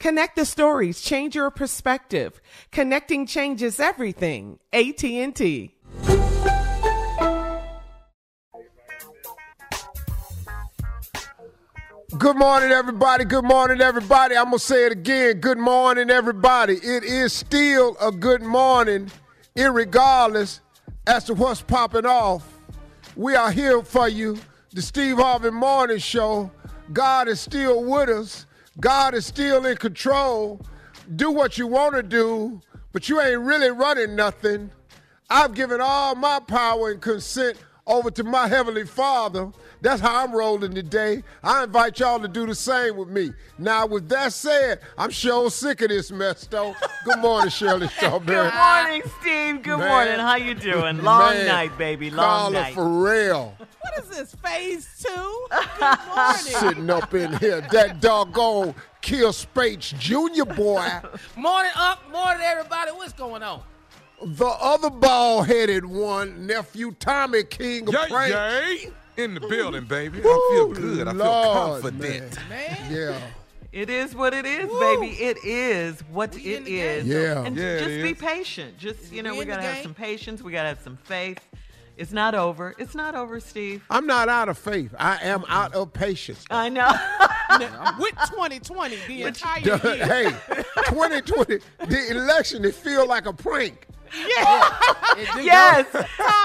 Connect the stories, change your perspective. Connecting changes everything. AT&T. Good morning, everybody. Good morning, everybody. I'm going to say it again. Good morning, everybody. It is still a good morning, irregardless as to what's popping off. We are here for you, the Steve Harvey Morning Show. God is still with us. God is still in control. Do what you want to do, but you ain't really running nothing. I've given all my power and consent over to my Heavenly Father. That's how I'm rolling today. I invite y'all to do the same with me. Now, with that said, I'm sure sick of this mess, though. Good morning, Shirley Strawberry. Good morning, Steve. Good Man. morning. How you doing? Long Man. night, baby. Long night. Carla night. Ferrell What is this, phase two? Good morning. sitting up in here. That doggone Kill Spates Jr. boy. Morning up, morning everybody. What's going on? The other bald headed one, nephew Tommy King of Yay, Prank. yay. In the building, baby. I feel good. I feel Lord, confident. Man. Yeah. It is what it is, baby. It is what We in it the is. game, Yeah. And Yeah, just be is. patient. Just, you know, We we got to have some patience. We got to have some faith. It's not over. It's not over, Steve. I'm not out of faith. I am out of patience. I know. With 2020, the entire year. hey, 2020, the election, it feel like a prank. It did yes.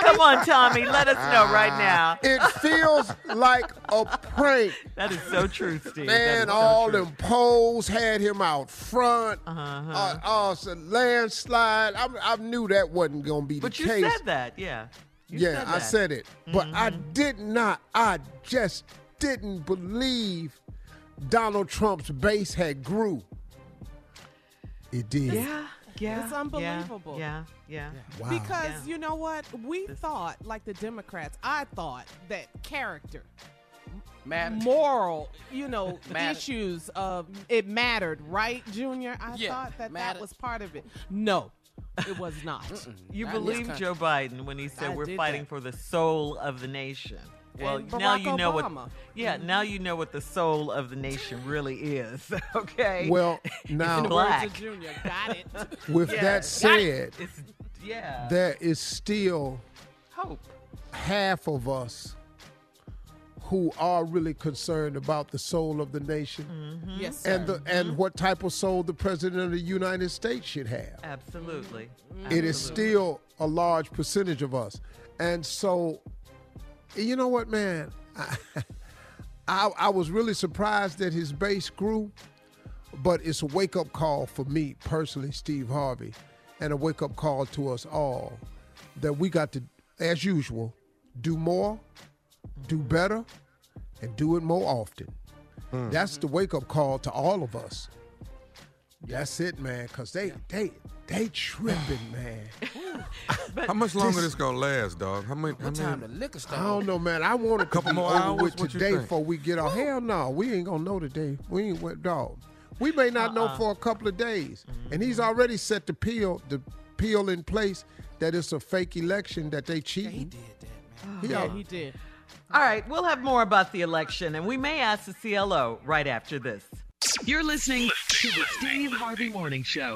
Come on, Tommy. Let us know right now. It feels like a prank. That is so true, Steve. Man, is so all true. them polls had him out front. Uh-huh. Uh, uh, it's a landslide. I, I knew that wasn't going to be But the case. But you said that, yeah. You yeah, said I that. Mm-hmm. said it. But I did not, I just didn't believe Donald Trump's base had grew. It did. Yeah, yeah. It's unbelievable. Yeah, yeah. Wow. Because Yeah. you know what? We thought, like the Democrats, I thought that character, Matters. moral, you know, Mattered. issues of it mattered, right, Junior? I Yeah, thought that that was part of it. No, it was not. You Not in this believe. Joe Biden when he said I we're fighting that. for the soul of the nation. Well, and now Barack you know Obama. what. Yeah, mm-hmm. now you know what the soul of the nation really is. Okay. Well, now the black. Junior, got it. with Yeah. that said, it's yeah. there is still hope. half of us who are really concerned about the soul of the nation mm-hmm. yes, sir. and the and mm-hmm. what type of soul the president of the United States should have. Absolutely. It is Absolutely. still a large percentage of us. And so, you know what, man? I, I, I was really surprised that his base grew, but it's a wake up call for me personally, Steve Harvey, and a wake up call to us all that we got to, as usual, do more, do better, and do it more often. Hmm. That's the wake up call to all of us. That's it, man. Cause they they they tripping, man. How much longer this- this gonna last, dog? How many? How what time many? the liquor store? I don't know, man. I want a Couple be more over hours? with What today think? before we get off. Hell no, we ain't gonna know today. We ain't with dog. We may not know uh-uh. for a couple of days, and he's already set the peel the peel in place that it's a fake election that they cheated. He did that, man. He Yeah, he did. All right, we'll have more about the election, and we may ask the CLO right after this. You're listening to the Steve Harvey Morning Show.